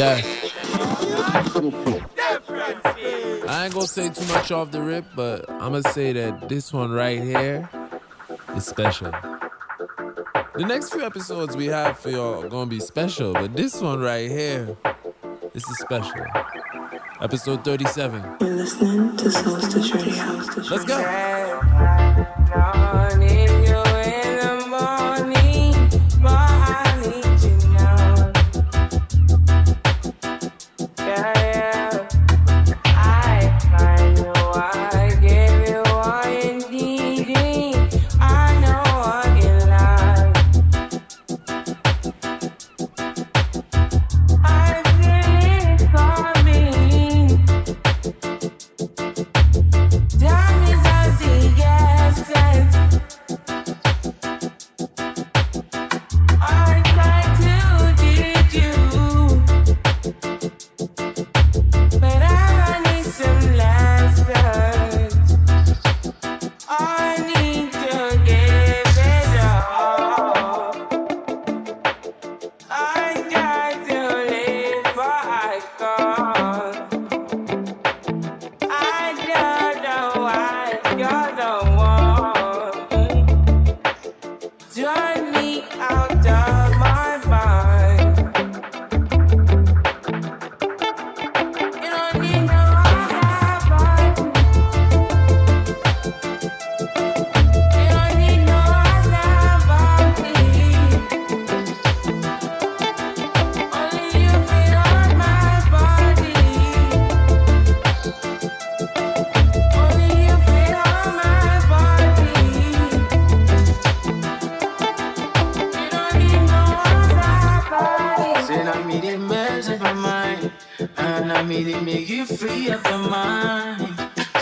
Yeah. I ain't gonna say too much off the rip, but I'm gonna say that this one right here is special. The next few episodes we have for y'all are gonna be special, but this one right here, this is special. Episode 37. You're listening to Soulstice Radio. Let's go.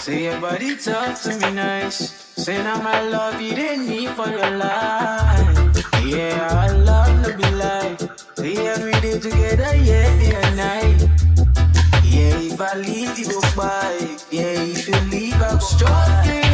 Say your body talk to me nice. Say now my love you didn't need for your life. Yeah, I love to be like. Say yeah, we did together, yeah, day and night. Yeah, if I leave you go by. Yeah, if you leave I go struggling.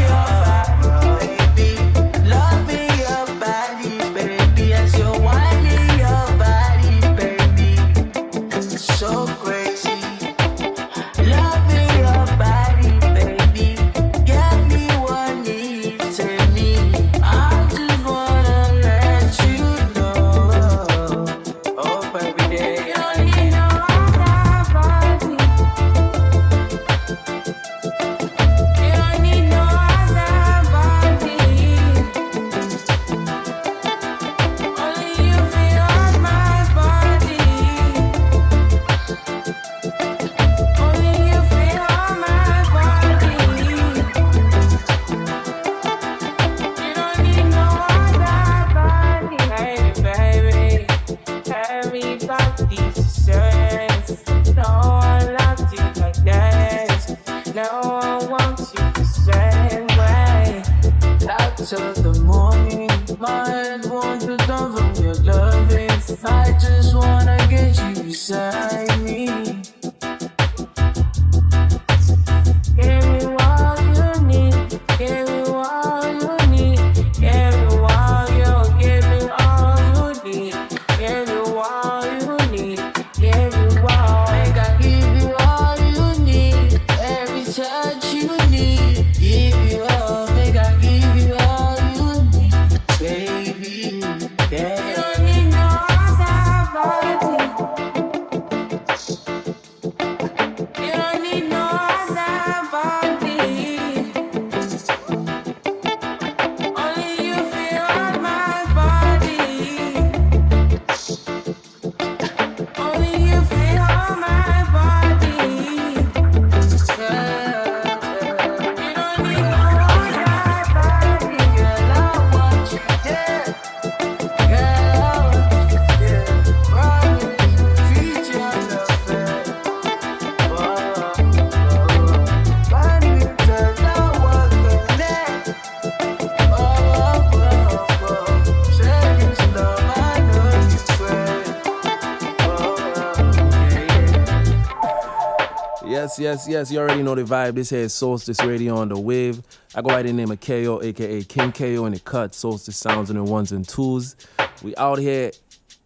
Yes, yes. You already know the vibe. This here is Soulstice Radio on the wave. I go by the name of KAYO, aka King KAYO, and it cut Soulstice sounds in the ones and twos. We out here,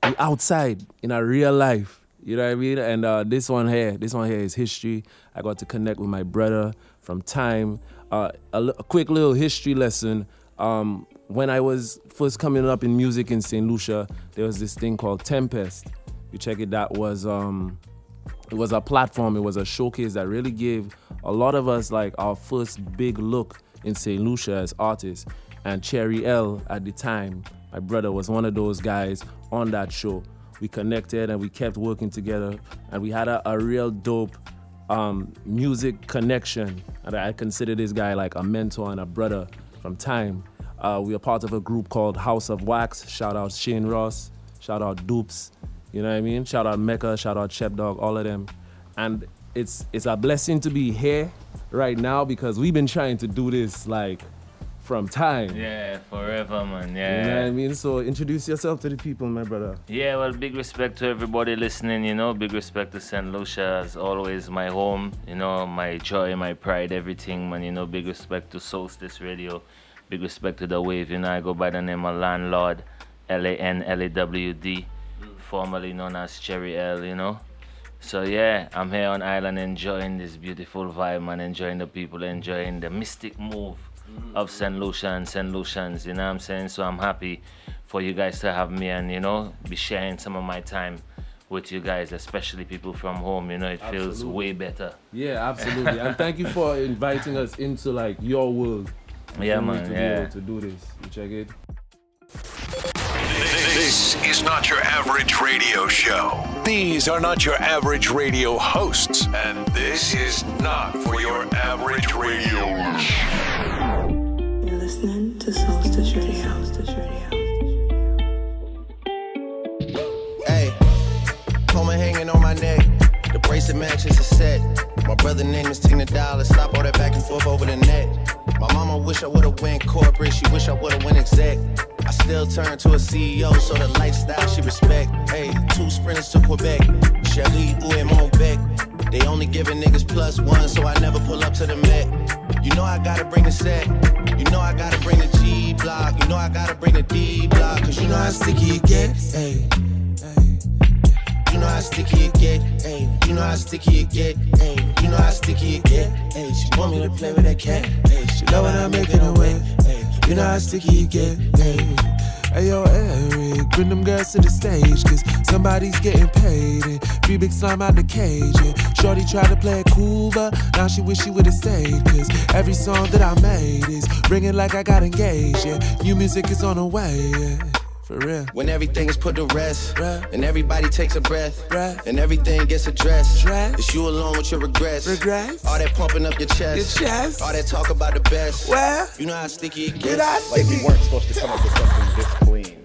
we outside in our real life. You know what I mean? And uh, this one here, this one here is history. I got to connect with my brother from time. Uh, a, quick little history lesson. Um, when I was first coming up in music in St. Lucia, there was this thing called Tempest. You check it. That was um, it was a platform. It was a showcase that really gave a lot of us like our first big look in St. Lucia as artists. And Cherry L at the time, my brother was one of those guys on that show. We connected and we kept working together, and we had a, a real dope um, music connection. And I consider this guy like a mentor and a brother from time. Uh, we are part of a group called House of Wax. Shout out Shane Ross. Shout out Dupes. You know what I mean? Shout out Mecca. Shout out Chep Dog. All of them. And it's it's a blessing to be here right now because we've been trying to do this like from time. Yeah, forever, man. Yeah. You know what I mean? So introduce yourself to the people, my brother. Yeah, well, big respect to everybody listening, you know. Big respect to St. Lucia, as always, my home, you know, my joy, my pride, everything, man. You know, big respect to Soulstice Radio. Big respect to The Wave, you know. I go by the name of Lan Lawd, L A N L A W D, formerly known as Cherry L, you know. So, yeah, I'm here on Island enjoying this beautiful vibe, man. Enjoying the people, enjoying the mystic move of mm-hmm. St. Lucia and St. Lucians, you know what I'm saying? So I'm happy for you guys to have me and, you know, be sharing some of my time with you guys, especially people from home, you know, it feels way better. Yeah, absolutely. and thank you for inviting us into like your world. Yeah, man, to be yeah. able to do this. You check it. This is not your average radio show. These are not your average radio hosts. And this is not for your average radio. You're listening to Soulstice Radio. Soulstice Radio. Hey, coma hanging on my neck. The bracelet matches a set. My brother name is Tina Dollar. Stop all that back and forth over the net. My mama wish I would've went corporate. She wish I would've went exec. I still turn to a CEO, so the lifestyle she respect. Hey, two sprinters to Quebec. Cherie, ou et Montbec. They only giving niggas plus one, so I never pull up to the Met. You know I gotta bring the set. You know I gotta bring the G block. You know I gotta bring the D block. Cause you know how sticky it gets. Hey. You know how sticky it get, ayy. You know how sticky it get, ayy. You know how sticky it get, ayy. She want me to play with that cat, ayy. She love when I'm making her wet, ayy. You know how sticky it get, ayy. Hey yo, Eric, bring them girls to the stage, cause somebody's getting paid. And free big slime out the cage. And Shorty tried to play it cool, but now she wish she would've stayed. Cause every song that I made is ringing like I got engaged. Yeah, new music is on the way, yeah. For real. When everything is put to rest, Right. and everybody takes a breath, Breath. and everything gets addressed. Dressed. It's you alone with your regrets. Regrets. All that pumping up your chest. Your chest. All that talk about the best. Well, You know how sticky it gets. Like we weren't supposed to come up with something this clean.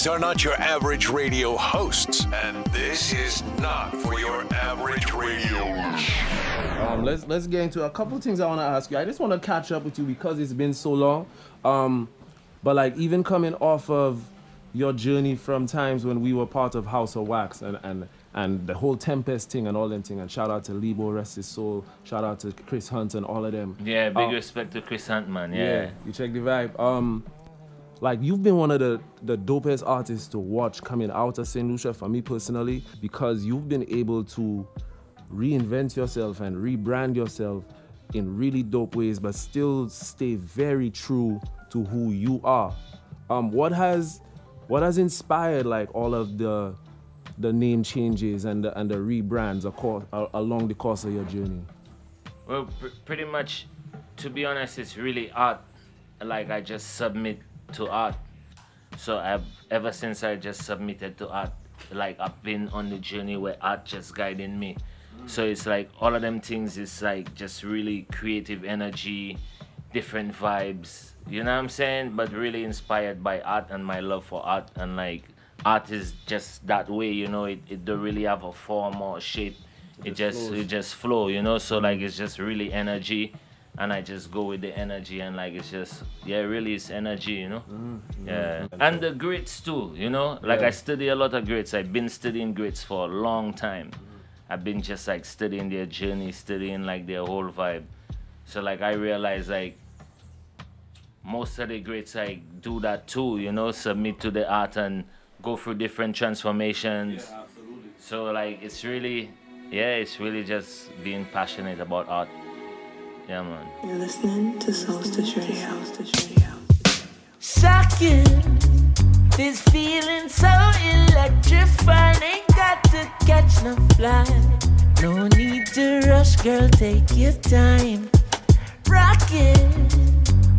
These are not your average radio hosts. And this is not for your average radio. Um, let's let's get into a couple things I want to ask you. I just want to catch up with you because it's been so long. Um, but like even coming off of your journey from times when we were part of House of Wax and and and the whole Tempest thing and all them thing. And shout out to Lebo, rest his soul. Shout out to Chris Hunt and all of them. Yeah, big Uh, respect to Chris Huntman, yeah. yeah, you check the vibe. Um, like you've been one of the the dopest artists to watch coming out of St. Lucia for me personally because you've been able to reinvent yourself and rebrand yourself in really dope ways, but still stay very true to who you are. Um, what has what has inspired like all of the the name changes and the, and the rebrands across, a- along the course of your journey? Well, pr- pretty much, to be honest, it's really art. Like I just submit to art. So I've ever since I just submitted to art, like I've been on the journey where art just guiding me. So it's like all of them things is like just really creative energy, different vibes. You know what I'm saying? But really inspired by art and my love for art and like art is just that way, you know. It, it don't really have a form or shape. It just it just flow, you know. So like it's just really energy, and I just go with the energy and like it's just yeah, really it's energy, you know. Mm, mm, yeah, mm, and the grits too, you know. Like I study a lot of grits. I've been studying grits for a long time. Mm-hmm. I've been just like studying their journey, studying like their whole vibe. So like I realize like most of the greats like do that too, you know, submit to the art and go through different transformations. Yeah, absolutely. So like it's really yeah, it's really just being passionate about art. Yeah man. You're listening to Soulstice Radio. Soulstice Radio. Shocking. This feeling so electrifying. Ain't got to catch no flight. No need to rush, girl. Take your time. Rocking.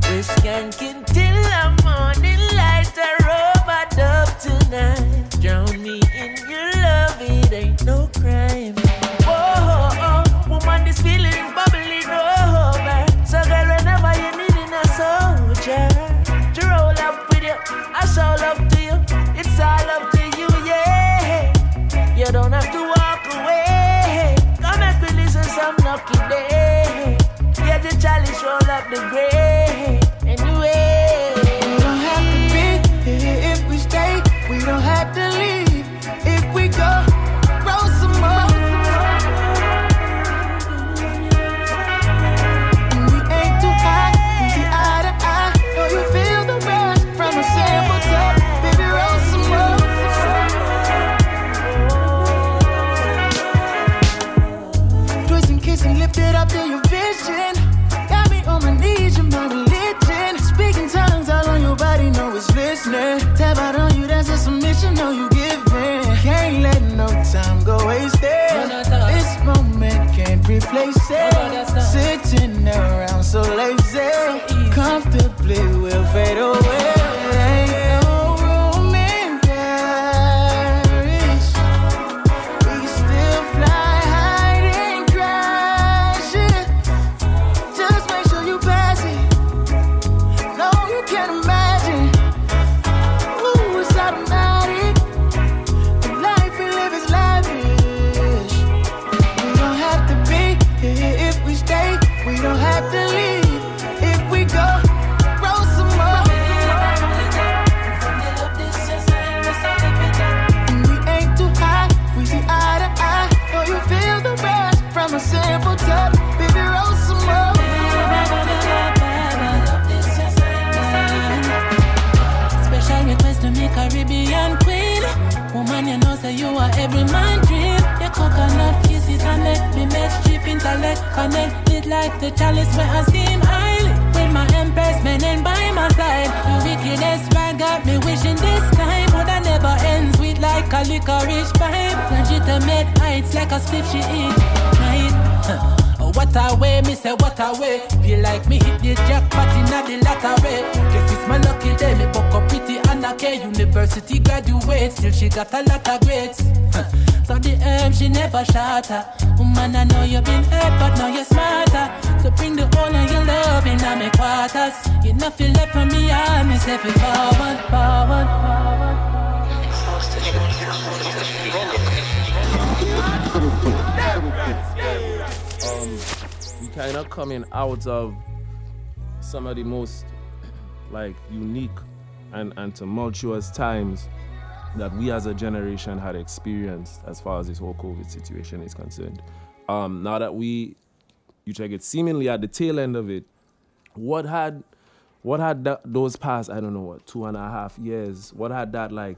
We're skanking till the morning light. A robot up tonight. Drown me in your love. It ain't no crime. Don't have to walk away. Come with listen some lucky day. Yeah, the chalice roll up the gray. We'll Connect like the chalice where I steam highly. With my empress and by my side. The wickedest ride got me wishing this time would I never end sweet like a licorice pipe. Legitimate heights like a spliff she eat. Night. Huh. Oh, what a way, me say what a way. Feel like me hit the jackpot in the lottery. Guess it's my lucky day. Me care. University graduate, still she got a lot of grades. Huh. So the aim she never shatter. Woman, I know you've been hurt, but now you're smarter. So bring the whole of your love in my quarters. You nothing left for me, I me say feel forward, forward, forward. um, we kind of coming out of some of the most like unique and, and tumultuous times that we as a generation had experienced as far as this whole COVID situation is concerned. Um, now that we, you check it, seemingly at the tail end of it, what had, what had that, those past, I don't know what, two and a half years, what had that like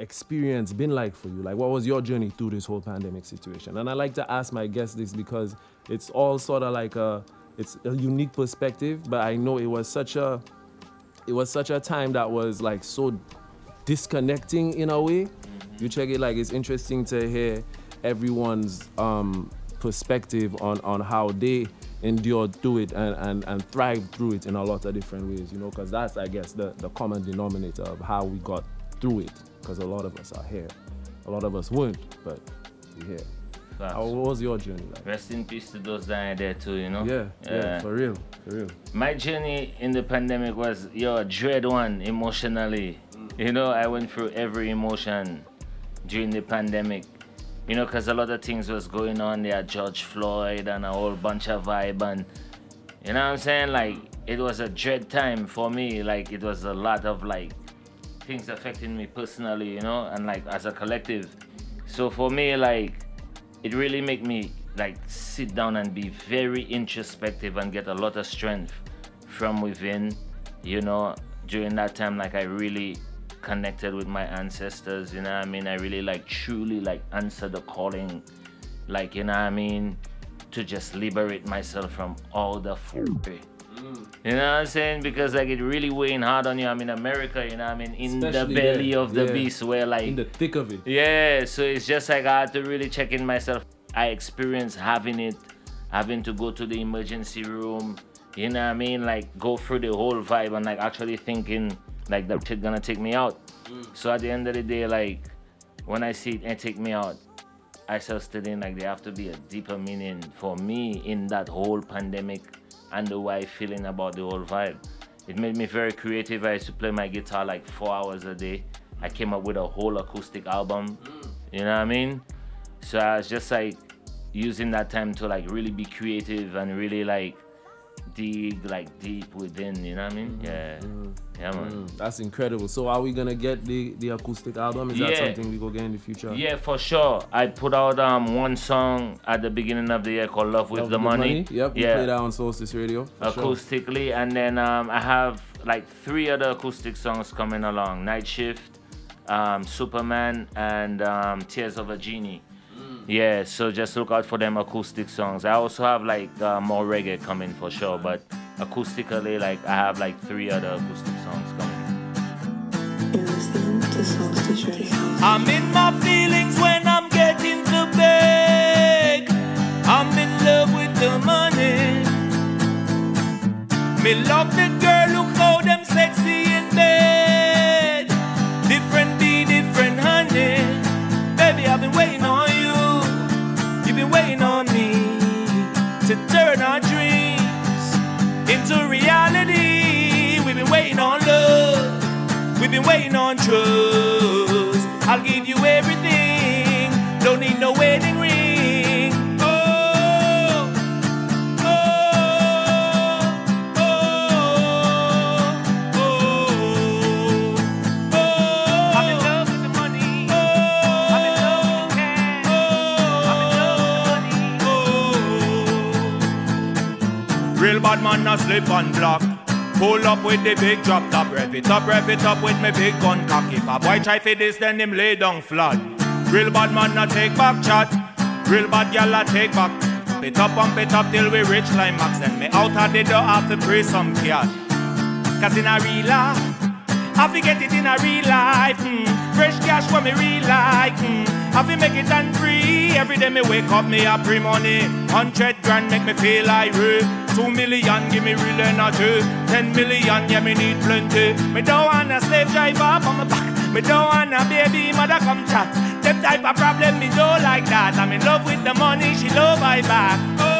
experience been like for you? Like, what was your journey through this whole pandemic situation? And I like to ask my guests this because it's all sort of like a, it's a unique perspective, but I know it was such a, it was such a time that was like so disconnecting in a way. You check it, like it's interesting to hear everyone's um, perspective on on how they endured through it and, and, and thrived through it in a lot of different ways, you know, because that's, I guess, the, the common denominator of how we got through it, because a lot of us are here. A lot of us weren't, but we're here. Facts. How what was your journey like? Rest in peace to those dying there too, you know? Yeah, yeah, for real, for real. My journey in the pandemic was yo a dread one emotionally. Mm. You know, I went through every emotion during the pandemic. You know, because a lot of things was going on there, George Floyd and a whole bunch of vibe and you know what I'm saying? Like it was a dread time for me. Like it was a lot of like things affecting me personally, you know, and like as a collective. So for me, like it really make me like sit down and be very introspective and get a lot of strength from within, you know, during that time like I really connected with my ancestors, you know I mean? I really like truly like answer the calling, like you know I mean, to just liberate myself from all the fuckery. You know what I'm saying? Because like it really weighing hard on you. I'm in America, you know what I mean? In Especially the belly there, of the yeah. beast where like In the thick of it. yeah, so it's just like I had to really check in myself. I experienced having it, having to go to the emergency room, you know what I mean? Like go through the whole vibe and like actually thinking like that shit gonna take me out. Mm. So at the end of the day, like when I see it and take me out, I start studying like there have to be a deeper meaning for me in that whole pandemic and the way I feeling about the whole vibe. It made me very creative. I used to play my guitar like four hours a day. I came up with a whole acoustic album. You know what I mean? So I was just like using that time to like really be creative and really like dig like deep within, you know what I mean? Mm-hmm. Yeah. Mm-hmm. Yeah man. Mm, that's incredible. So are we gonna get the the acoustic album? Is that something we go get in the future? Yeah, for sure. I put out um one song at the beginning of the year called Love with Love the Good Money. Yep, we yeah. play that on Soulstice Radio. for sure. acoustically, and then um, I have like three other acoustic songs coming along: Night Shift, um, Superman, and um, Tears of a Genie. Yeah, so just look out for them acoustic songs. I also have like uh, more reggae coming for sure, but acoustically, like I have like three other acoustic songs coming. To. I'm in my feelings when I'm getting bag. I'm in love with the money. Me love the girl, been waiting on trust. I'll give you everything. Don't need no wedding ring. Oh, oh, oh, oh, oh. I'm in love with the money. I'm in love with cash. I'm in love with money. Real bad man, not slip and block. Pull up with the big drop top, rev it up, rev it up with me big gun cock. If a boy try for this, then him lay down flat. Real bad man, not take back chat. Real bad gal, I take back. Pump it up, pump it up till we reach climax. Then me out of the door, have to pray some cash. Cause in a real life, I fi get it in a real life. Mm. Fresh cash for me real like. Mm. I fi make it and free. Every day me wake up, me a pre money. Hundred grand make me feel real. Two million give me real energy. Ten million, yeah me need plenty. Me don't want a slave driver on my back. Me don't want a baby mother come chat. Them type of problem me don't like that. I'm in love with the money, she love my back. Oh,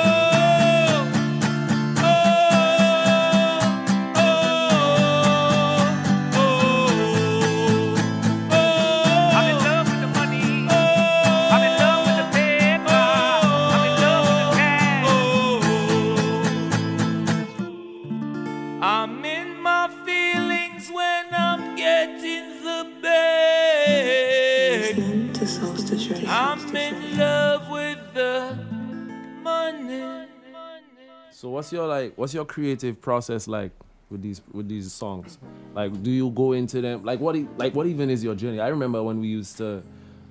So what's your like what's your creative process like with these with these songs? Like do you go into them like what like what even is your journey? I remember when we used to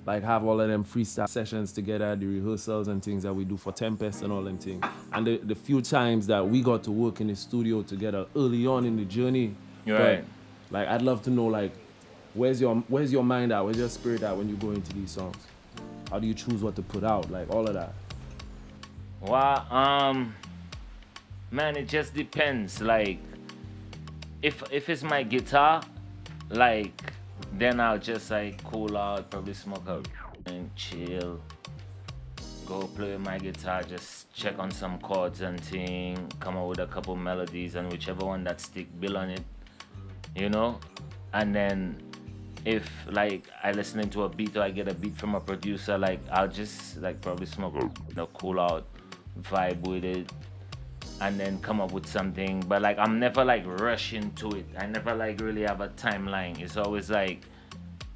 like have all of them freestyle sessions together, the rehearsals and things that we do for Tempest and all them things. And the, the few times that we got to work in the studio together early on in the journey. But, right. Like I'd love to know like where's your where's your mind at? Where's your spirit at when you go into these songs? How do you choose what to put out? Like all of that. Well, um, man, it just depends. Like, if if it's my guitar, like, then I'll just like cool out, probably smoke out and chill. Go play my guitar, just check on some chords and thing, come up with a couple melodies, and whichever one that stick, build on it, you know. And then if like I listening to a beat or I get a beat from a producer, like I'll just like probably smoke, know, cool out, vibe with it, and then come up with something. But like I'm never like rushing to it. I never like really have a timeline. It's always like,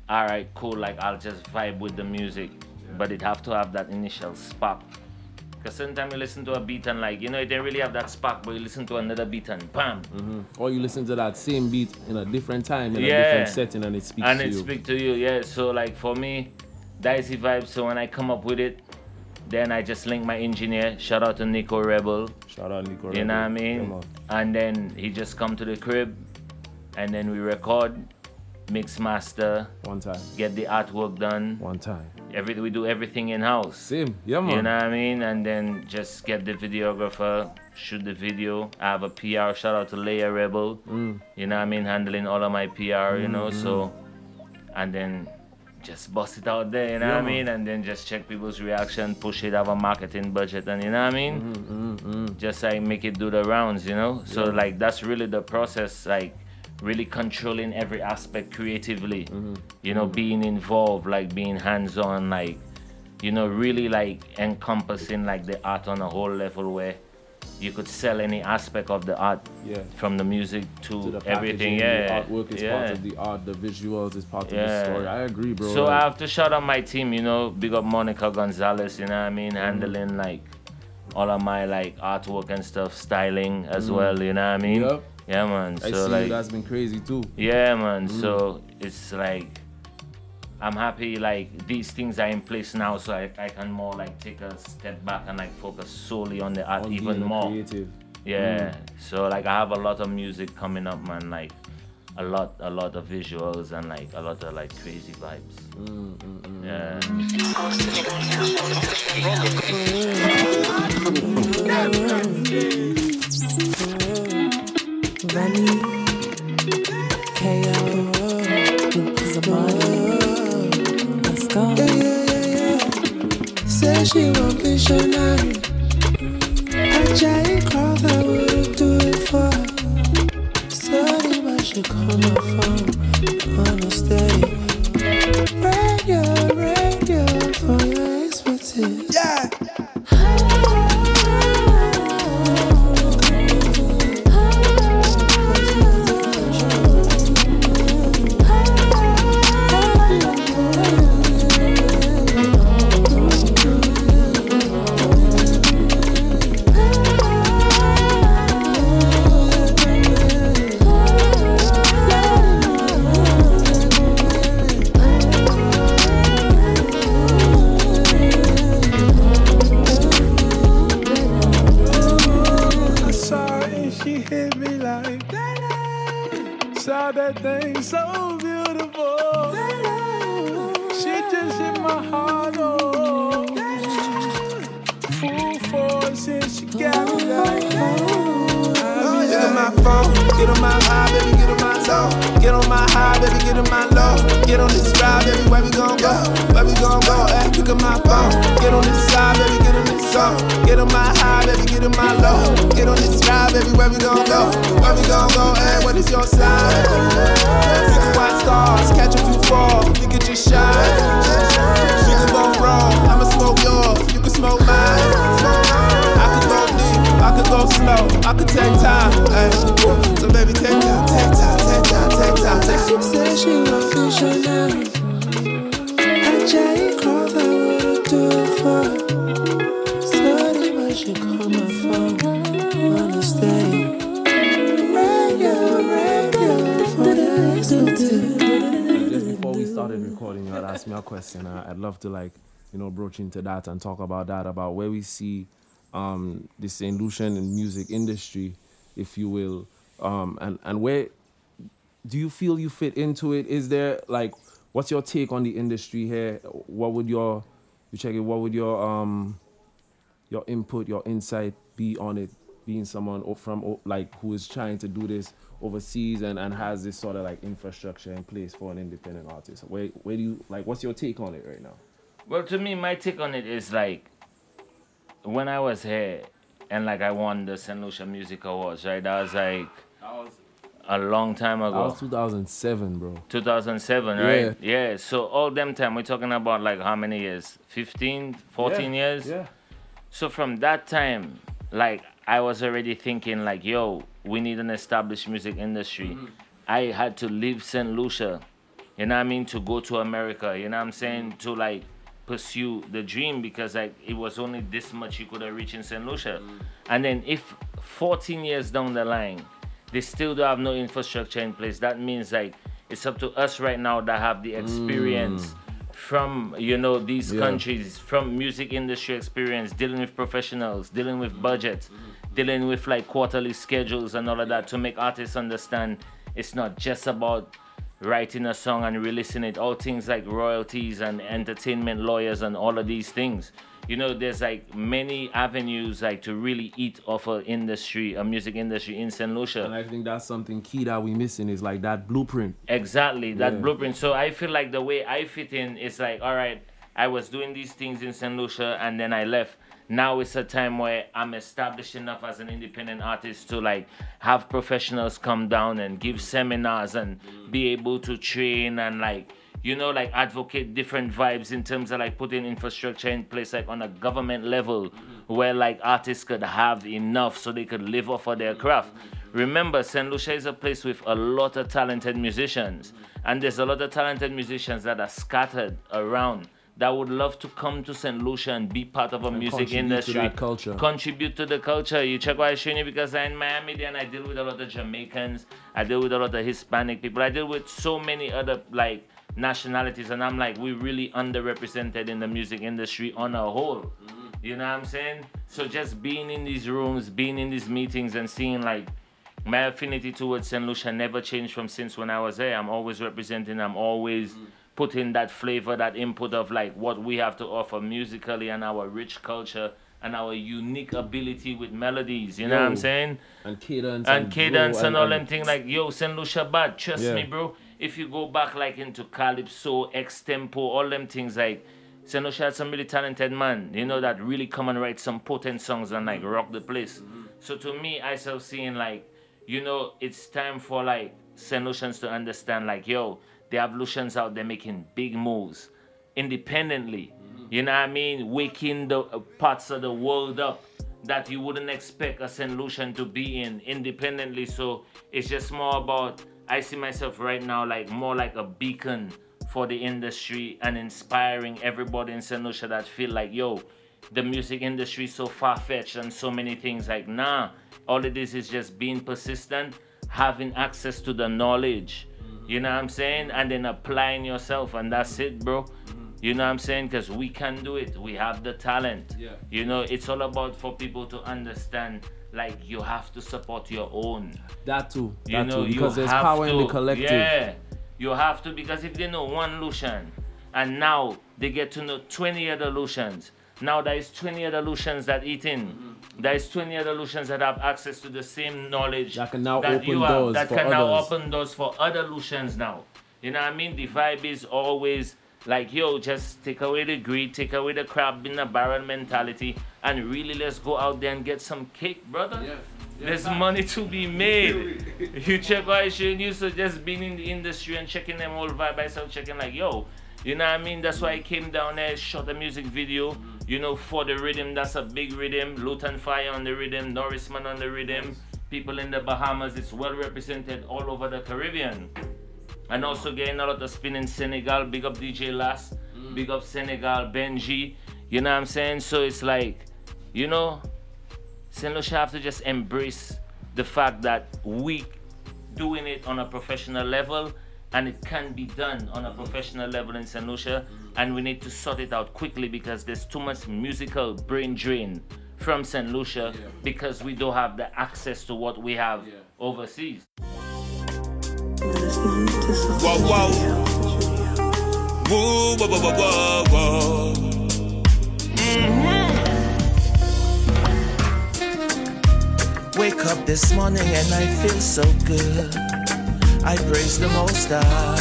all right, cool. Like I'll just vibe with the music, but it have to have that initial spark. Cause sometimes you listen to a beat and like you know it didn't really have that spark, but you listen to another beat and bam, mm-hmm. Or you listen to that same beat in a different time, in a different setting, and it speaks to you. and it you. speak to you. Yeah. So like for me, dicey vibe. So when I come up with it, then I just link my engineer. Shout out to Nico Rebel. Shout out to Nico Rebel. You know what I mean? And then he just come to the crib, and then we record, mix master, One time. get the artwork done. One time. Every we do everything in house. Same. Yeah, man. You know what I mean? And then just get the videographer, shoot the video. I have a PR. Shout out to Leia Rebel. Mm. You know what I mean? Handling all of my PR. You know, Mm, so and then just bust it out there. You know Yeah, what I mean? And then just check people's reaction, push it, have a marketing budget, and you know what I mean? Mm-hmm, Just like make it do the rounds. You know. So Yeah. like that's really the process. Like really controlling every aspect creatively. Mm-hmm. You know, being involved, like being hands-on, like you know, really like encompassing like the art on a whole level where you could sell any aspect of the art Yeah. from the music to, To the everything. Yeah, the artwork is yeah. part of the art, the visuals is part of the story. I agree, bro. So Like, I have to shout out my team, you know, big up Monica Gonzalez, you know what I mean, handling like all of my like artwork and stuff, styling as Mm. well, you know what I mean? Yep. Yeah, man. I so see like, that's been crazy too. yeah, man. Mm. So it's like I'm happy like these things are in place now, so I, I can more like take a step back and like focus solely on the art On even more. creative. Yeah. Mm. So like I have a lot of music coming up, man. Like a lot, a lot of visuals and like a lot of like crazy vibes. Mm, Yeah. Question. I- I'd love to like, you know, broach into that and talk about that, about where we see um, the St. Lucian music industry, if you will, um, and and where do you feel you fit into it? Is there like, what's your take on the industry here? What would your, you check it? What would your um, your input, your insight be on it? Being someone o- from like who is trying to do this overseas and, and has this sort of like infrastructure in place for an independent artist. Where where do you like? What's your take on it right now? Well, to me, my take on it is like when I was here and like I won the St. Lucia Music Awards, right? I was like, A long time That ago. was 2007, bro. 2007, right? Yeah. So all them time, we're talking about like how many years? 15, 14 Yeah, years? yeah. So from that time, like I was already thinking like, yo, we need an established music industry. Mm-hmm. I had to leave St. Lucia, you know what I mean, to go to America, you know what I'm saying, Mm-hmm. to like pursue the dream because like it was only this much you could have reached in St. Lucia. Mm-hmm. And then if 14 years down the line, they still don't have no infrastructure in place, that means like it's up to us right now that have the experience mm. from you know these Yeah. countries from music industry experience dealing with professionals dealing with budgets dealing with like quarterly schedules and all of that to make artists understand it's not just about writing a song and releasing it. All things like royalties and entertainment lawyers and all of these things you know there's like many avenues like to really eat off a industry a music industry in st lucia And I think that's something key that we missing is like that blueprint. Exactly, that Yeah. blueprint. So I feel like the way I fit in is like, all right, I was doing these things in St. Lucia and then I left. Now it's a time where I'm established enough as an independent artist to like have professionals come down and give seminars and be able to train and like you know like advocate different vibes in terms of like putting infrastructure in place like on a government level where like artists could have enough so they could live off of their craft remember st lucia is a place with a lot of talented musicians and there's a lot of talented musicians that are scattered around that would love to come to st lucia and be part of a And music to industry culture. contribute to the culture. You check what I showing you because I'm in Miami and I deal with a lot of Jamaicans. I deal with a lot of Hispanic people. I deal with so many other like nationalities and I'm like we're really underrepresented in the music industry on a whole. Mm-hmm. You know what I'm saying? So just being in these rooms, being in these meetings and seeing like my affinity towards St. Lucia never changed from since when I was there. I'm always representing, I'm always mm-hmm. putting that flavor, that input of like what we have to offer musically and our rich culture and our unique ability with melodies. You know what I'm saying? And cadence. And cadence flow and, all them things like yo, St. Lucia bad. Trust Yeah. me, bro. If you go back like into calypso, extempo, all them things like. Lucia had some really talented man, you know, that really come and write some potent songs and like rock the place. So to me, I start seeing like, you know, it's time for like St. Lucians to understand like, yo, they have Lucians out there making big moves independently. You know what I mean? Waking the uh, parts of the world up that you wouldn't expect a St. Lucian to be in independently. So it's just more about, I see myself right now like more like a beacon for the industry and inspiring everybody in St. Lucia that feel like, yo, the music industry is so far fetched and so many things. Like, nah, all it is is just being persistent, having access to the knowledge. Mm-hmm. You know what I'm saying? And then applying yourself, and that's it, bro. Mm-hmm. You know what I'm saying? Because we can do it. We have the talent. Yeah. You know, it's all about for people to understand. Like you have to support your own. That too. You know, too. Because there's power to. in the collective. Yeah, you have to because if they know one Lucian, and now they get to know 20 other Lucians. Now there is 20 other Lucians that eat in. Mm-hmm. There is 20 other Lucians that have access to the same knowledge That can now that open you have. doors That for can now open doors for other Lucians now. You know what I mean? The vibe is always like, yo, just take away the greed, take away the crab in the barrel mentality, and really let's go out there and get some cake, brother. There's money to be made. you check why showing you, so just being in the industry and checking them all vibe, I started checking like, yo, you know what I mean? That's why I came down there, shot a music video, mm. you know, for the rhythm. That's a big rhythm. Luton Fyah on the rhythm, Norrisman on the rhythm. People in the Bahamas, it's well represented all over the Caribbean. And mm. also getting a lot of spin in Senegal. Big up DJ Last. Mm. Big up Senegal, Benji. You know what I'm saying? So it's like, you know, St. Lucia have to just embrace the fact that we doing it on a professional level and it can be done on a professional level in St. Lucia and we need to sort it out quickly because there's too much musical brain drain from St. Lucia because we don't have the access to what we have overseas. Whoa, whoa. Whoa, whoa, whoa, whoa, whoa, up this morning and I feel so good. I praise the Most High.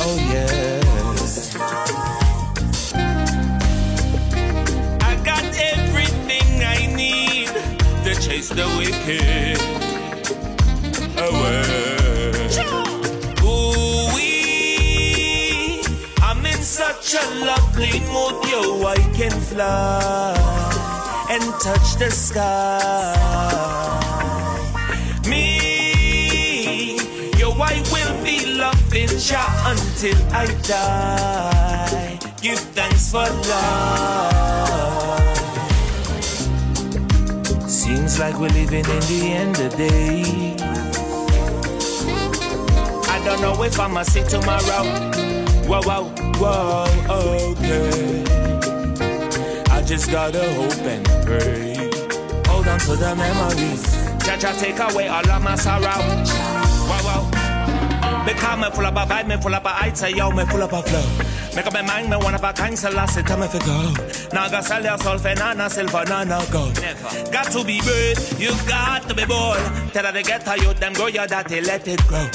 Oh yes. I got everything I need to chase the wicked away. Ooh wee, I'm in such a lovely mood, yo, I can fly and touch the sky. Me, yo, I will be loving ya until I die. Give thanks for life. Seems like we're living in the end of day. I don't know if I'ma see tomorrow. Whoa, whoa, whoa, okay. Just gotta hope and pray. Hold on to the memories. Jaja, take away all of my sorrow. Whoa, whoa. Because me full of a vibe, me full of a say yo, me full of a flow. Make up my mind, me one of a kind, so last it time if it go. Now go sell your soul for nana, silver, nana, gold. Got to be brave, you got to be bold. Tell her to get her youth, them grow your daddy, let it grow.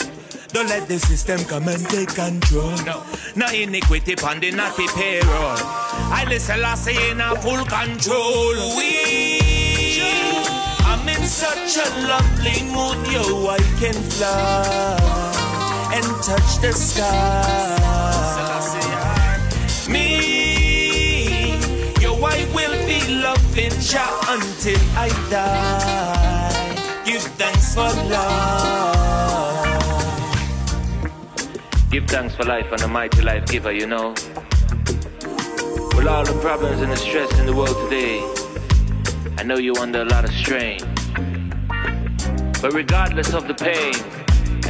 Don't let the system come and take control. No, no iniquity on the naughty payroll. I listen, say in a full control. We, I'm in such a lovely mood, yo, I can fly and touch the sky. Me, yo, I will be loving ya until I die. Give thanks for life. Give thanks for life and the mighty life giver, you know. With all the problems and the stress in the world today, I know you're under a lot of strain. But regardless of the pain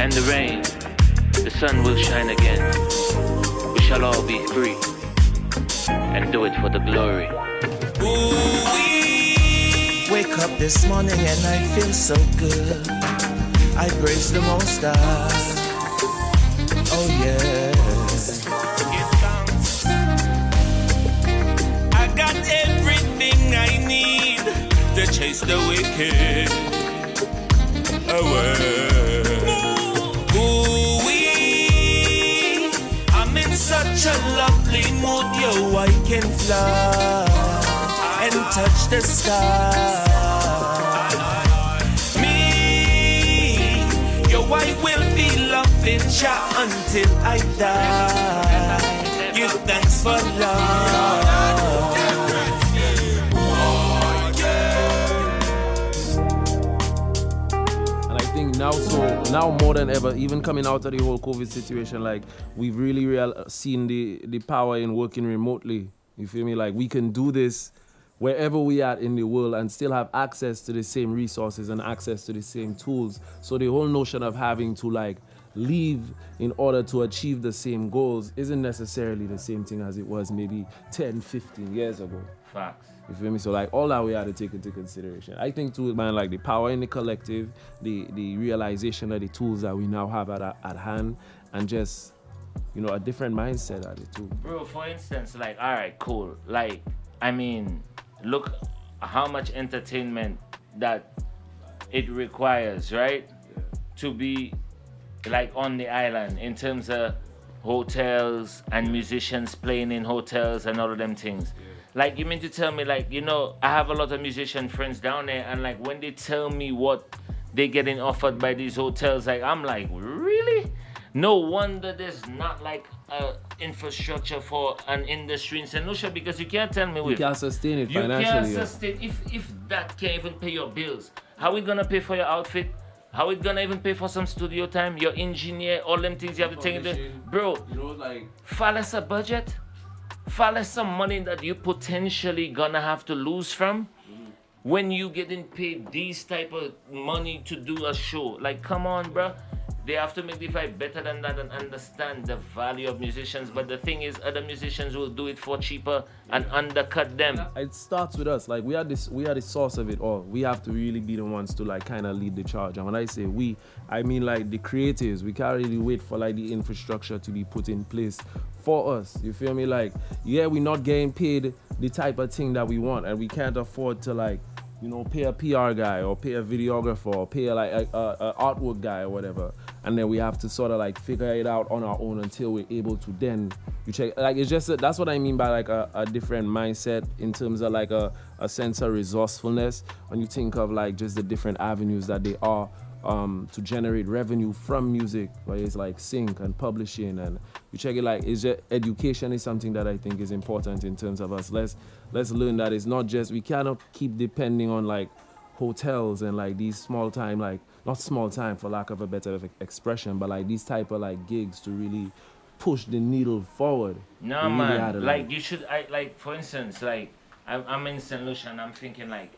and the rain, the sun will shine again. We shall all be free and do it for the glory. Wake up this morning and I feel so good. I praise the Most High. Oh yes. Chase the wicked away. Ooh-wee. I'm in such a lovely mood, yo, I can fly and touch the sky. Me, yo, I will be loving ya until I die. Give thanks for love. Now more than ever, even coming out of the whole COVID situation, like we've really real uh, seen the the power in working remotely. You feel me? Like we can do this wherever we are in the world and still have access to the same resources and access to the same tools. So the whole notion of having to like leave in order to achieve the same goals isn't necessarily the same thing as it was maybe 10, 15 years ago. Facts. You feel me? So like all that we had to take into consideration. I think too, man, like the power in the collective, the the realization of the tools that we now have at at hand, and just you know a different mindset at it too. Bro, for instance, like, all right, cool. Like, I mean, look how much entertainment that it requires, right? To be like on the island in terms of hotels and musicians playing in hotels and all of them things. Like, you mean to tell me, like, you know, I have a lot of musician friends down there, and like, when they tell me what they're getting offered by these hotels, like, I'm like, really? No wonder there's not like a infrastructure for an industry in St. Because you can't tell me You with can't sustain it you financially. can't yeah. sustain if if that can't even pay your bills. How we gonna pay for your outfit? How we gonna even pay for some studio time? Your engineer, all them things you have to take into bro. You know, like File us a budget. Us some money that you potentially gonna have to lose from when you getting paid these type of money to do a show. Like, come on, bruh. They have to make the better than that and understand the value of musicians. But the thing is, other musicians will do it for cheaper and undercut them. it starts with us. Like we are this, we are the source of it all. We have to really be the ones to like kind of lead the charge. And when I say we, I mean like the creatives. We can't really wait for like the infrastructure to be put in place for us. You feel me? Like yeah, we're not getting paid the type of thing that we want, and we can't afford to like you know pay a PR guy or pay a videographer or pay like a, a, a artwork guy or whatever. And then we have to sort of like figure it out on our own until we're able to then you check like it's just a, that's what I mean by like a, a different mindset in terms of like a, a sense of resourcefulness when you think of like just the different avenues that they are um, to generate revenue from music, where it's like sync and publishing and you check it like is education is something that I think is important in terms of us. Let's let's learn that it's not just we cannot keep depending on like hotels and like these small time like not small time for lack of a better expression, but like these type of like gigs to really push the needle forward. No man, like you should I like for instance like I'm, I'm in St. Lucia and I'm thinking like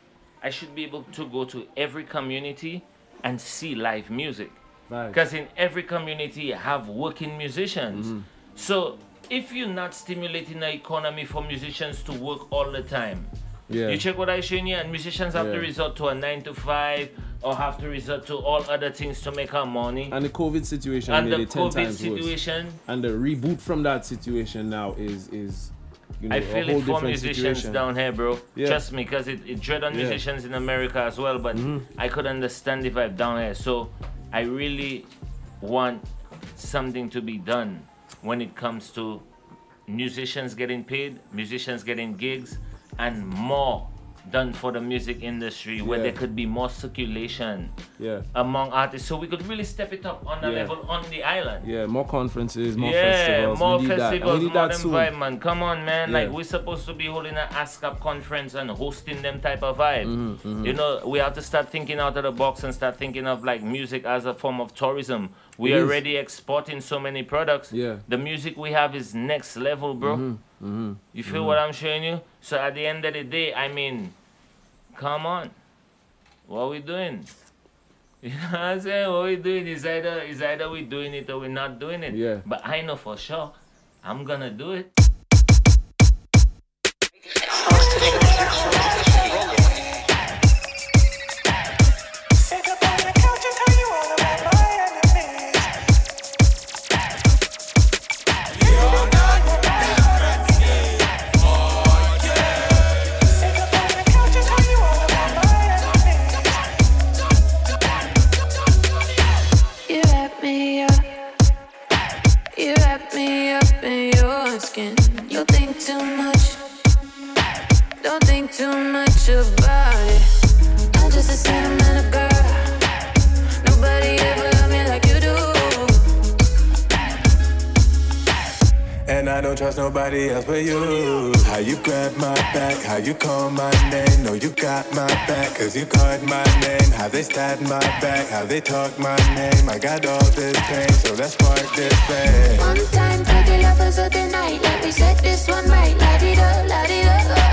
I should be able to go to every community and see live music. Because right. in every community you have working musicians. Mm-hmm. So if you're not stimulating the economy for musicians to work all the time, yeah. you check what I showing you, and musicians have yeah. to resort to a nine to five or have to resort to all other things to make our money. And the COVID situation and the COVID situation. Worse. And the reboot from that situation now is is you know, I feel it for musicians situation. down here, bro. Yeah. Trust me, because it, it dread on yeah. musicians in America as well, but mm-hmm. I could understand the vibe down here. So I really want something to be done when it comes to musicians getting paid, musicians getting gigs, and more done for the music industry where yeah. there could be more circulation yeah. among artists. So we could really step it up on a yeah. level on the island. Yeah more conferences more yeah, festivals. More festivals more than vibe man come on man. Like we're supposed to be holding an ASCAP conference and hosting them type of vibe. Mm-hmm, mm-hmm. you know we have to start thinking out of the box and start thinking of like music as a form of tourism. We are already exporting so many products. Yeah. The music we have is next level bro. Mm-hmm. Mm-hmm. You feel mm-hmm. what I'm showing you? So at the end of the day, I mean, come on. What are we doing? You know what I'm saying? What we doing is either is either we doing it or we're not doing it. Yeah. But I know for sure I'm gonna do it. Nobody else but you. How you grab my back, how you call my name. No, you got my back, cause you called my name. How they stab my back, how they talk my name. I got all this pain, so let's spark this flame. One time for the lovers of the night, let me set this one right. La di da, la di da, oh.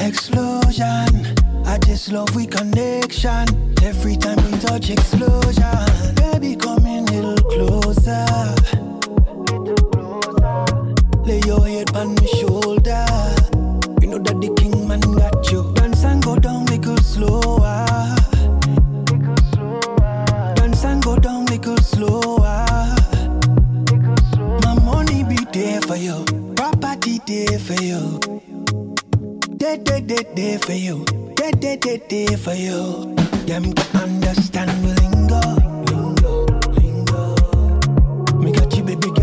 Explosion. I just love we connection. Every time we touch explosion. Baby, come in little closer. Lay your head on my shoulder. You know that the king man got you. Dance and go down, make it slower. Dead, dead, dead, dead for you. Dead, dead, dead, dead for you. Them can understand the lingo. Lingo, lingo. Me got you, baby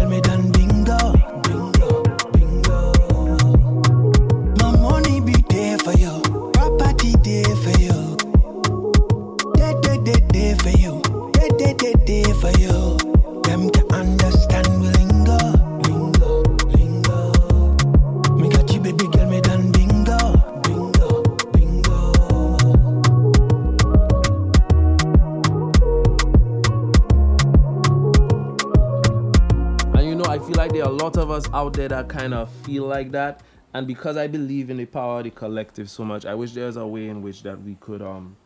us out there that kind of feel like that. And because I believe in the power of the collective so much, I wish there's a way in which that we could um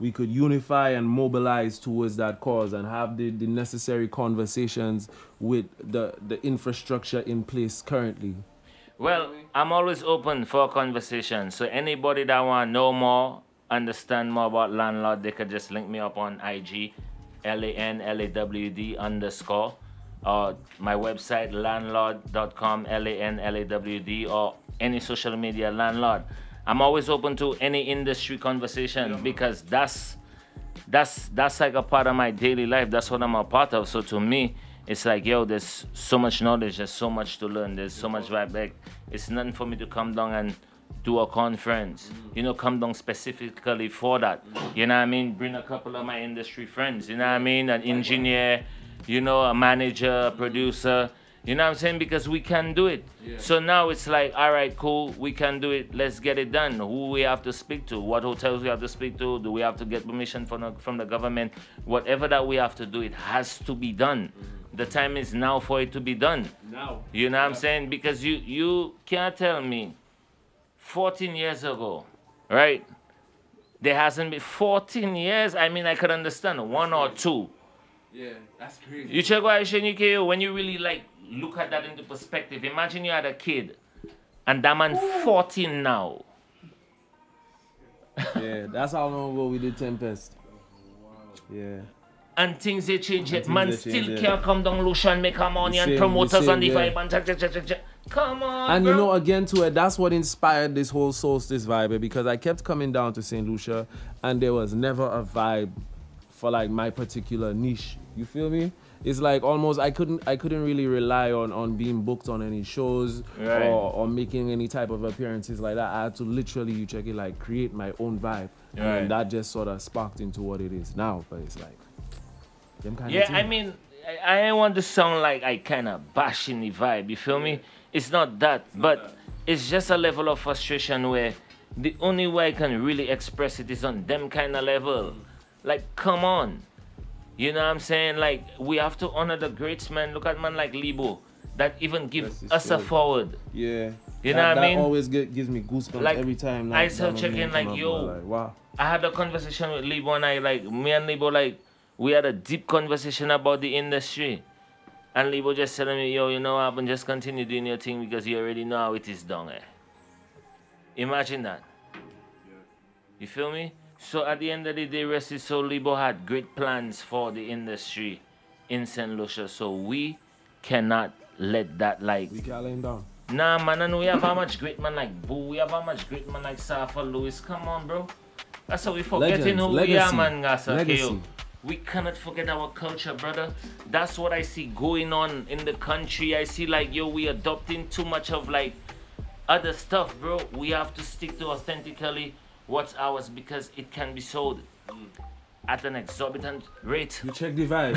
we could unify and mobilize towards that cause and have the, the necessary conversations with the, the infrastructure in place currently. Well, I'm always open for conversation. So anybody that want to know more, understand more about Lan Lawd, they could just link me up on IG, L A N L A W D underscore, or my website Lan Lawd.com, L A N L A W D, or any social media landlord. I'm always open to any industry conversation because that's that's that's like a part of my daily life. That's what I'm a part of. So to me, it's like yo, there's so much knowledge, there's so much to learn, there's so much vibe. Like it's nothing for me to come down and do a conference. Mm. You know, come down specifically for that. Mm. You know what I mean? Bring a couple of my industry friends. You know what I mean? An engineer, you know, a manager, a producer. You know what I'm saying? Because we can do it. So now it's like, all right, cool, we can do it. Let's get it done. Who we have to speak to? What hotels we have to speak to? Do we have to get permission from the, from the government? Whatever that we have to do, it has to be done. Mm-hmm. The time is now for it to be done. Now. You know what I'm saying? Because you you can't tell me 14 years ago, right? There hasn't been 14 years. I mean, I could understand one or two. Yeah, that's crazy. You check what Shenike, when you really like look at that into perspective. Imagine you had a kid and that man 14 now. yeah, that's how long ago we did Tempest. Yeah. And things they change And yet. Man they still change, yeah. can't come down Lucian, make her money The and promoters the and the yeah. vibe and check, check, check, check, check. Come on, And bro. you know, again, to it, that's what inspired this whole Soulstice vibe eh, because I kept coming down to St. Lucia and there was never a vibe for like my particular niche. You feel me? It's like almost I couldn't I couldn't really rely on on being booked on any shows Right. or, or making any type of appearances like that. I had to literally you check it like create my own vibe. And Right. then that just sort of sparked into what it is now. But it's like them kind Yeah, of I mean, I, I ain't want to sound like I kind of bashing the vibe. You feel me? It's not that, but it's just a level of frustration where the only way I can really express it is on them kind of level. Like, come on. You know what I'm saying? Like, we have to honor the greats, man. Look at man like Libo that even give Yes, it's us a forward. Yeah. You That- know what I that mean? always get, gives me goosebumps Like, every time. I that- start that checking like, yo, like, wow. I had a conversation with Libo and I like me and Libo like we had a deep conversation about the industry. And Libo just telling me, yo, you know what happened? Just continue doing your thing because you already know how it is done. Eh? Imagine that. You feel me? So at the end of the day, rest is so Libo had great plans for the industry in St. Lucia. So we cannot let that like We can't let him down. Nah, man, and we have how much great man like Boo. We have how much great man like Safa Lewis. Come on, bro. That's how we forgetting Legends, who we are, legacy, man, Gasa. Legacy. We cannot forget our culture, brother. That's what I see going on in the country. I see like, yo, we adopting too much of like other stuff, bro. We have to stick to authentically what's ours because it can be sold at an exorbitant rate. You check the vibe.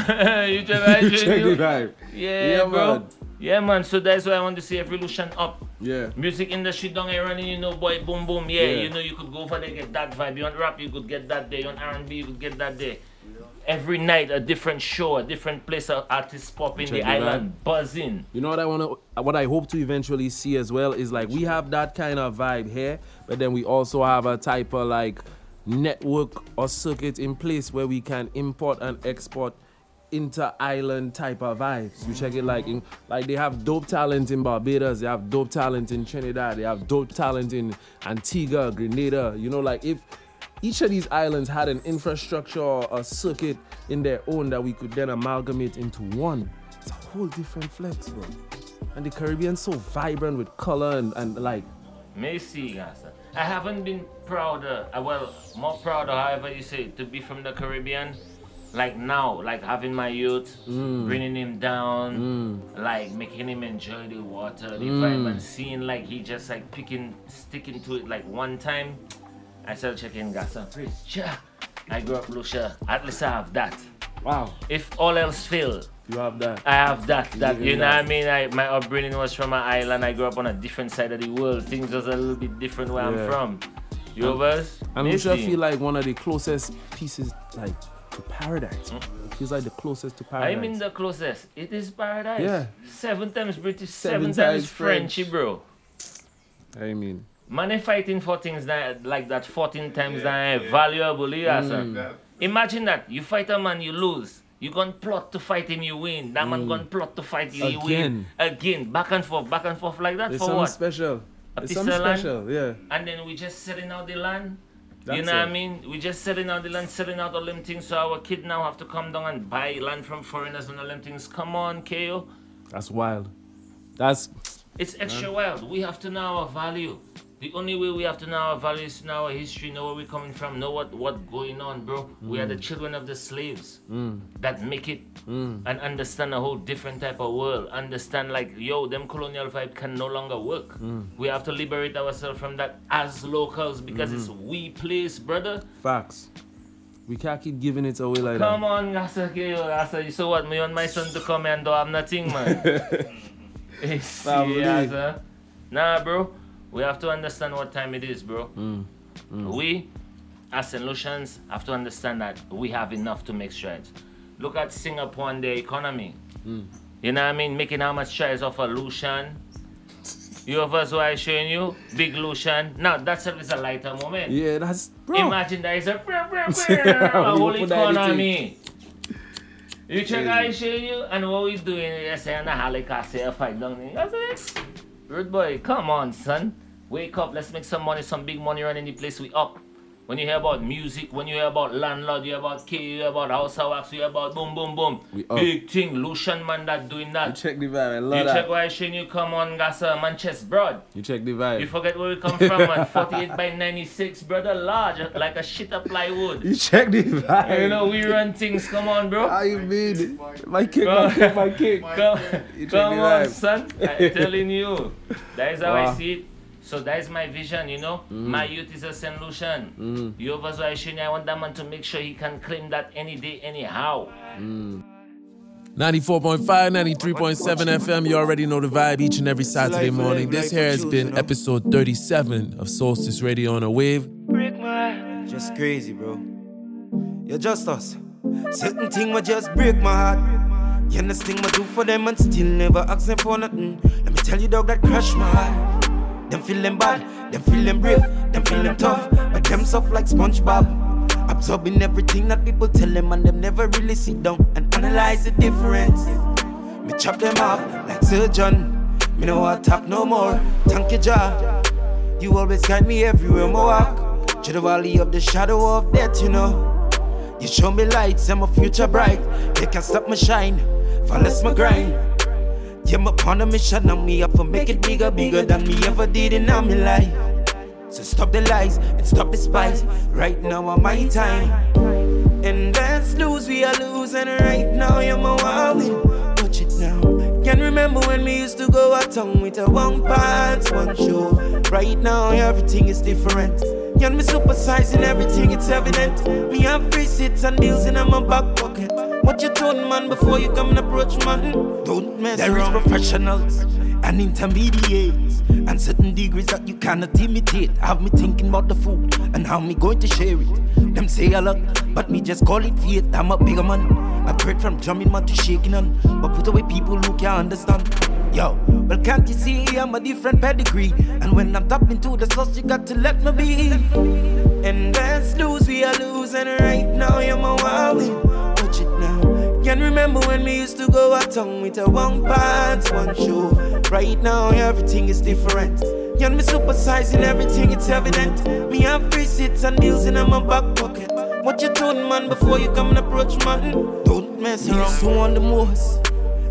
you check, you check the vibe. Yeah, Yeah, bro. man. Yeah, man. So that's why I want to see Evolution up. Yeah. Music industry down here running, you know, boy, boom, boom. Yeah, Yeah. you know, you could go for there, get that vibe. You want rap, you could get that there. You want R&B, you could get that there. Every night, a different show, a different place, of artists popping, Check the island buzzing. You know what I want to, what I hope to eventually see as well is like we have that kind of vibe here, but then we also have a type of like network or circuit in place where we can import and export inter island type of vibes. You check it like in like they have dope talent in Barbados, they have dope talent in Trinidad, they have dope talent in Antigua, Grenada. You know, like if each of these islands had an infrastructure or a circuit in their own that we could then amalgamate into one. It's a whole different flex, bro. And the Caribbean's so vibrant with color and, and like Macy, Gasa. I haven't been prouder, uh, well, more prouder, however you say, to be from the Caribbean. Like now, like having my youth, Mm. bringing him down, like making him enjoy the water, the Mm. vibe, and seeing like he just like picking, sticking to it. Like one time, I started checking. Praise Jah. I grew up Lucia. At least I have that. Wow. If all else fail, you have that. I have that. That in you know that. what I mean. I, my upbringing was from an island. I grew up on a different side of the world. Things was a little bit different where Yeah. I'm from. You overs? And Lucia feel like one of the closest pieces like to paradise. Mm. Feels like the closest to paradise. I mean the closest. It is paradise. Yeah. Seven times British, Seven seven, times times Frenchy, French. bro. I mean, Money fighting for things that like that 14 times that valuable, yeah, sir. Mm. Imagine that you fight a man, you lose. You gonna plot to fight him, you win. That man Mm. gonna plot to fight you, you win. Again. Again, back and forth, back and forth like that there's for something what? special. A There's piece something land? special, yeah. And then we just selling out the land. you That's know what I mean? We just selling out the land, selling out all them things. So our kid now have to come down and buy land from foreigners and all them things. Come on, KAYO. That's wild. That's It's extra Yeah. wild. We have to know our value. The only way we have to know our values, know our history, know where we're coming from, know what what going on, bro. We are the Mm. children of the slaves Mm. that make it Mm. and understand a whole different type of world. Understand like, yo, them colonial vibe can no longer work. Mm. We have to liberate ourselves from that as locals because it's Mhm. we place, brother. facts. We can't keep giving it away like that. Come on, Gasa, yo, Gasa. So what? Me want my son to come and do have nothing, man. Family. serious, huh? Nah, bro. We have to understand what time it is, bro. Mm. Mm. We, as St. Lucians, have to understand that we have enough to make strides. Look at Singapore and their economy. Mm. You know what I mean? Making how much strides off a Lucian. You of us who I showing you, big Lucian. Now that's a, a lighter moment. Yeah, that's bro. Imagine that is a, brr, brr, brr, a whole put that in economy. You check. I show you and what we doing you say on the Holocaust say a fight down there. That's it. Rude boy, come on son. Wake up, let's make some money, some big money running the place we up. When you hear about music, when you hear about Lan Lawd, you hear about K, you hear about house of wax, you hear about boom boom boom. We up. Big thing, Lucian man that doing that. You check the vibe. I love You that. check why showing you come on Gasa, Manchester broad. You check the vibe. You forget where we come from, man. 48 by 96, brother, large, like a shit of plywood. You check the vibe. You know, we run things. Come on, bro. How you mean? My kick, my kick, my kick. Come, come on, son. I'm telling you. That is how I see it. So that is my vision, you know. Mm. My youth is a St. Lucian. Mm. You over so I I want that man to make sure he can claim that any day, anyhow. 94.5, 93.7 FM. You already know the vibe each and every Saturday morning. This life here has been episode 37 of Soulstice Radio on a Wave. Just crazy, bro. You're just us. Certain thing will just break my heart. You understand what I do for them and still never ask them for nothing. Let me tell you, dog, that crush my heart. Them feel them bad, them feel them brave, them feel them tough, but them soft like SpongeBob. Absorbing everything that people tell them and them never really sit down and analyze the difference. Me chop them off like surgeon. Me no talk no more. Thank you, Jah. You always guide me everywhere I walk. To the valley of the shadow of death, you know. You show me lights and my future bright. They can't stop my shine, follow my grind. Yeah, I'm upon a mission and me up for make it bigger, bigger than me ever did in all my life. So stop the lies and stop the spies. Right now, on my time. And let's lose, we are losing right now. You're my wild win. Watch it now. Can't remember when we used to go out town with a one pants, one show. Right now, everything is different. Can me supersizing everything, it's evident. Me have receipts and deals in my back pocket. What you told man before you come and approach man? Don't mess there around. Is professionals and intermediates and certain degrees that you cannot imitate. Have me thinking about the food and how me going to share it. Them say a lot, but me just call it fate. I'm a bigger man. I prayed from drumming man to shaking on, but put away people who can't understand. Yo, well can't you see I'm a different pedigree? And when I'm tapping to the source, you got to let me be. And let's lose, we are losing right now. You're my wild Can remember when we used to go out town with a one pants, one show. Right now, everything is different. Can me supersizing everything, it's evident. Me have receipts and deals in my back pocket. What you told man before you come and approach man? Don't mess around. So on the most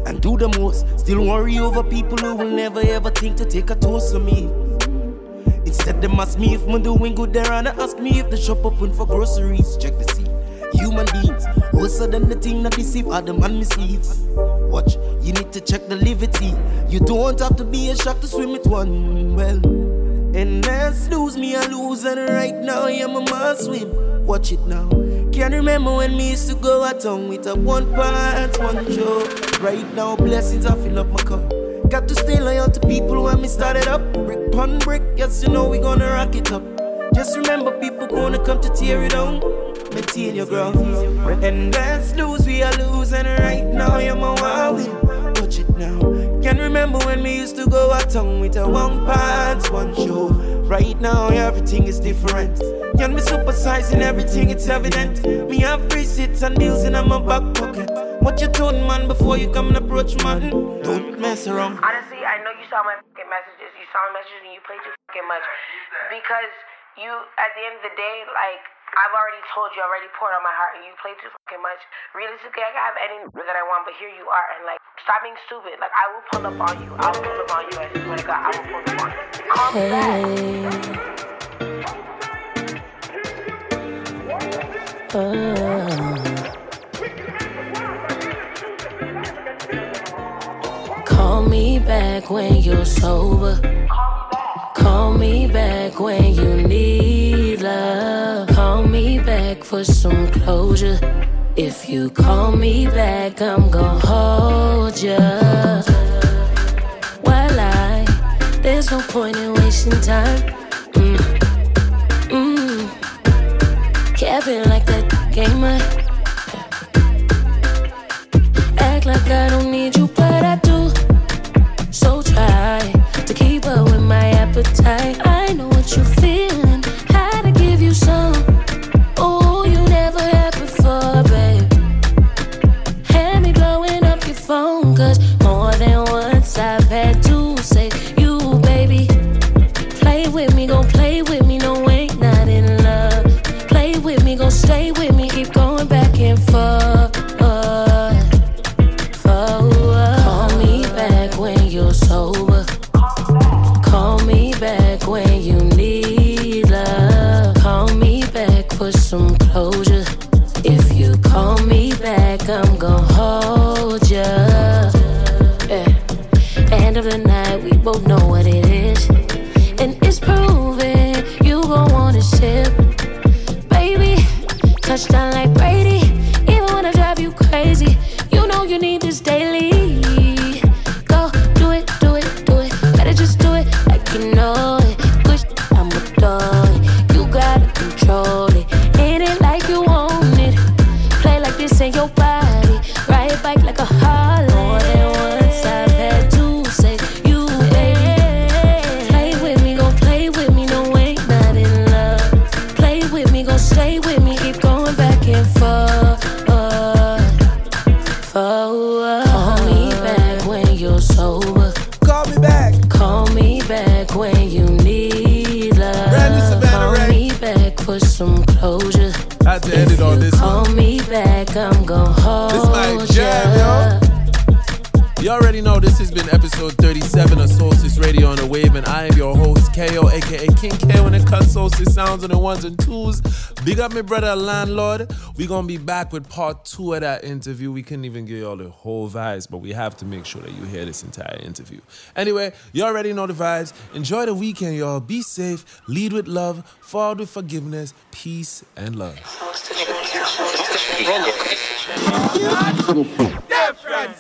and do the most. Still worry over people who will never ever think to take a toast of me. Instead, they ask me if I'm doing good there and ask me if the shop open for groceries. Check the see. Human beings, worse than the thing that deceive the man mislead. Watch, you need to check the liberty. You don't have to be a shark to swim it one well. And let's lose me a loser right now. Yeah, my must swim. Watch it now. Can't remember when me used to go out town with a one part, one show. Right now, blessings I fill up my cup. Got to stay loyal to people when me started up. Brick pon brick, yes, you know we gonna rock it up. Just remember, people gonna come to tear it down. Me till you grow. And let's lose, we are losing right now. You're my wild watch it now. Can remember when we used to go out tongue with a one pants, one show. Right now, everything is different. Can me supersizing everything, it's evident. Me have free seats and deals in my back pocket. What you told man before you come and approach man? Don't mess around. Honestly, I know you saw my fucking messages. You saw my messages and you played too fucking much. Because you, at the end of the day, like, I've already told you, I already poured on my heart, and you play too fucking much. Realistically, I can have any that I want, but here you are, and like, stop being stupid. Like, I will pull up on you. I'll pull up on you. I swear to God, I will pull up on you. Calm Uh, call me back when you're sober. Call me back when you need love. Call me back for some closure. If you call me back, I'm gonna hold ya. While I, there's no point in wasting time. Mm. Mm. Capping like that game, I act like I don't need you, but I do. So try to keep up with my appetite. I know up my brother, Lan Lawd. we going to be back with part two of that interview. We couldn't even give you all the whole vibes, but we have to make sure that you hear this entire interview. Anyway, you already know the vibes. Enjoy the weekend, y'all. Be safe, lead with love, forward with forgiveness, peace, and love. Different